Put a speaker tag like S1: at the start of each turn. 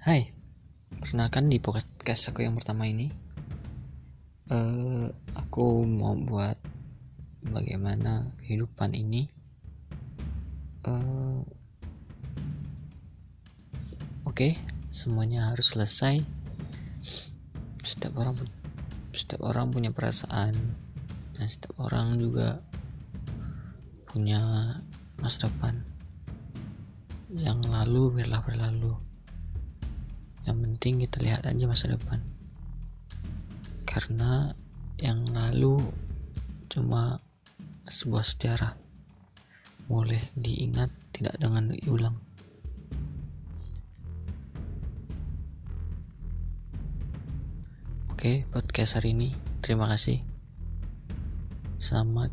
S1: Hai, perkenalkan di podcast aku yang pertama ini, uh, aku mau buat bagaimana kehidupan ini. Uh, Oke, okay, semuanya harus selesai. Setiap orang, setiap orang punya perasaan, dan setiap orang juga punya masa depan. Yang lalu biarlah berlalu penting kita lihat aja masa depan. Karena yang lalu cuma sebuah sejarah. Boleh diingat tidak dengan diulang. Oke podcast hari ini. Terima kasih. Selamat